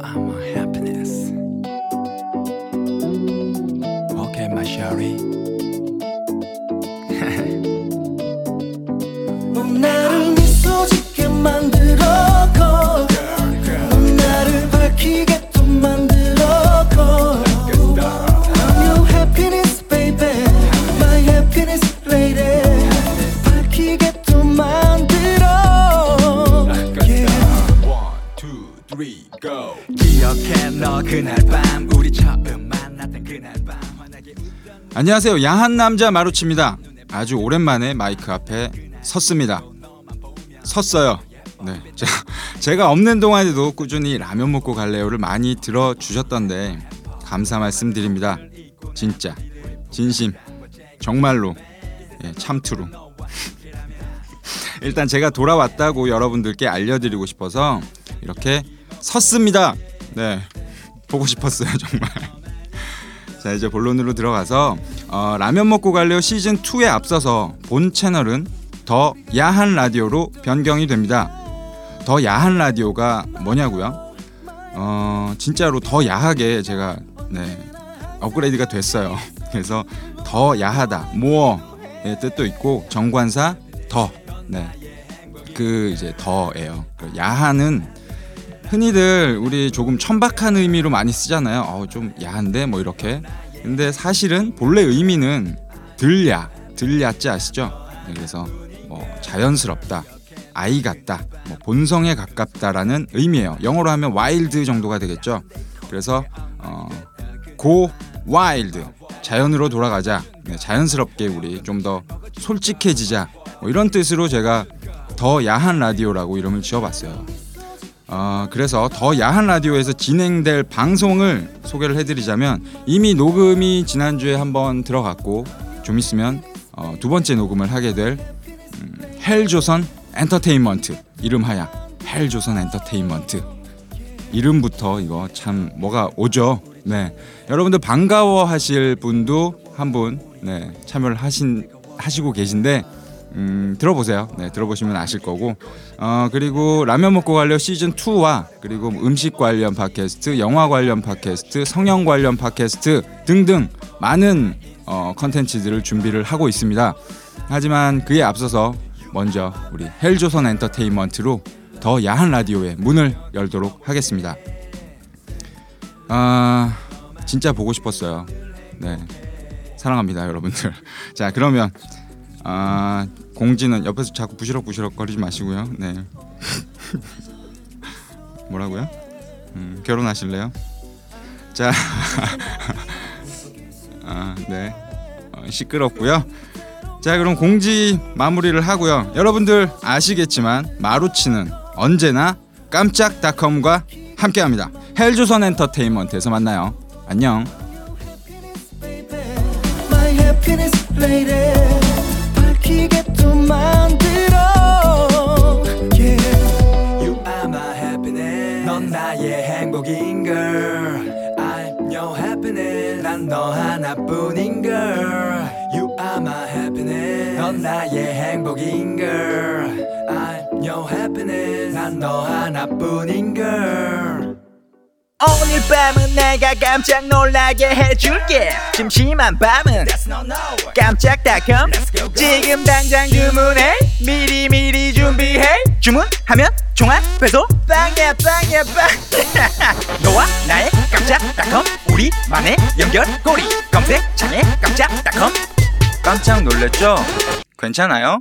I'm a happiness. Okay, my shari. 기억해 너 그날 밤 우리 처음 만났던 그날 밤 환하게 안녕하세요. 야한 남자 마루치입니다. 아주 오랜만에 마이크 앞에 섰습니다. 섰어요. 네. 자, 제가 없는 동안에도 꾸준히 라면 먹고 갈래요를 많이 들어 주셨던데 감사 말씀드립니다. 진짜 진심 정말로 예, 참투루. 일단 제가 돌아왔다고 여러분들께 알려드리고 싶어서 이렇게 섰습니다. 네, 보고 싶었어요 정말. 자 이제 본론으로 들어가서 어, 라면 먹고 갈래요 시즌 2에 앞서서 본 채널은 더 야한 라디오로 변경이 됩니다. 더 야한 라디오가 뭐냐고요? 어 진짜로 더 야하게 제가 네 업그레이드가 됐어요. 그래서 더 야하다 모어의 뜻도 있고 정관사 The 네. 그 이제 The예요. 그 야한은 흔히들 우리 조금 천박한 의미로 많이 쓰잖아요. 어, 좀 야한데 뭐 이렇게. 근데 사실은 본래 의미는 들 야, 들 야 자 아시죠? 네, 그래서 뭐 자연스럽다, 아이 같다, 뭐 본성에 가깝다라는 의미예요. 영어로 하면 wild 정도가 되겠죠. 그래서 어, go wild 자연으로 돌아가자, 네, 자연스럽게 우리 좀 더 솔직해지자 뭐 이런 뜻으로 제가 더 야한 라디오라고 이름을 지어봤어요. 어, 그래서 더 야한 라디오에서 진행될 방송을 소개를 해드리자면 이미 녹음이 지난주에 한번 들어갔고 좀 있으면 어, 두 번째 녹음을 하게 될 음, 헬조선 엔터테인먼트 이름하야. 헬조선 엔터테인먼트. 이름부터 이거 참 뭐가 오죠. 네, 여러분들 반가워하실 분도 한 분 네, 참여를 하신 하시고 계신데 음, 들어보세요. 네, 들어보시면 아실 거고. 어, 그리고 라면 먹고 갈려 시즌 2와 그리고 음식 관련 팟캐스트, 영화 관련 팟캐스트, 성형 관련 팟캐스트 등등 많은 어, 컨텐츠들을 준비를 하고 있습니다. 하지만 그에 앞서서 먼저 우리 헬조선 엔터테인먼트로 더 야한 라디오의 문을 열도록 하겠습니다. 아, 진짜 보고 싶었어요. 네. 사랑합니다, 여러분들. 자, 그러면 아 공지는 옆에서 자꾸 부시럭부시럭 거리지 마시고요. 네. 뭐라고요? 음, 결혼하실래요? 자, 아 네. 어, 시끄럽고요. 자 그럼 공지 마무리를 하고요. 여러분들 아시겠지만 마루치는 언제나 깜짝닷컴과 함께합니다. 헬조선 엔터테인먼트에서 만나요. 안녕. 행복인 girl I'm your happiness 난 너 하나뿐인 girl You are my happiness 넌 나의 행복인 girl I'm your happiness 난 너 하나뿐인 girl 오늘 밤은 내가 깜짝 놀라게 해줄게 심심한 밤은 깜짝닷컴 지금 당장 주문해 미리 미리 준비해 주문하면 종합 배송 빵야 빵야 빵 너와 나의 깜짝닷컴 우리만의 연결고리 검색창에 깜짝닷컴 깜짝 놀랐죠? 괜찮아요?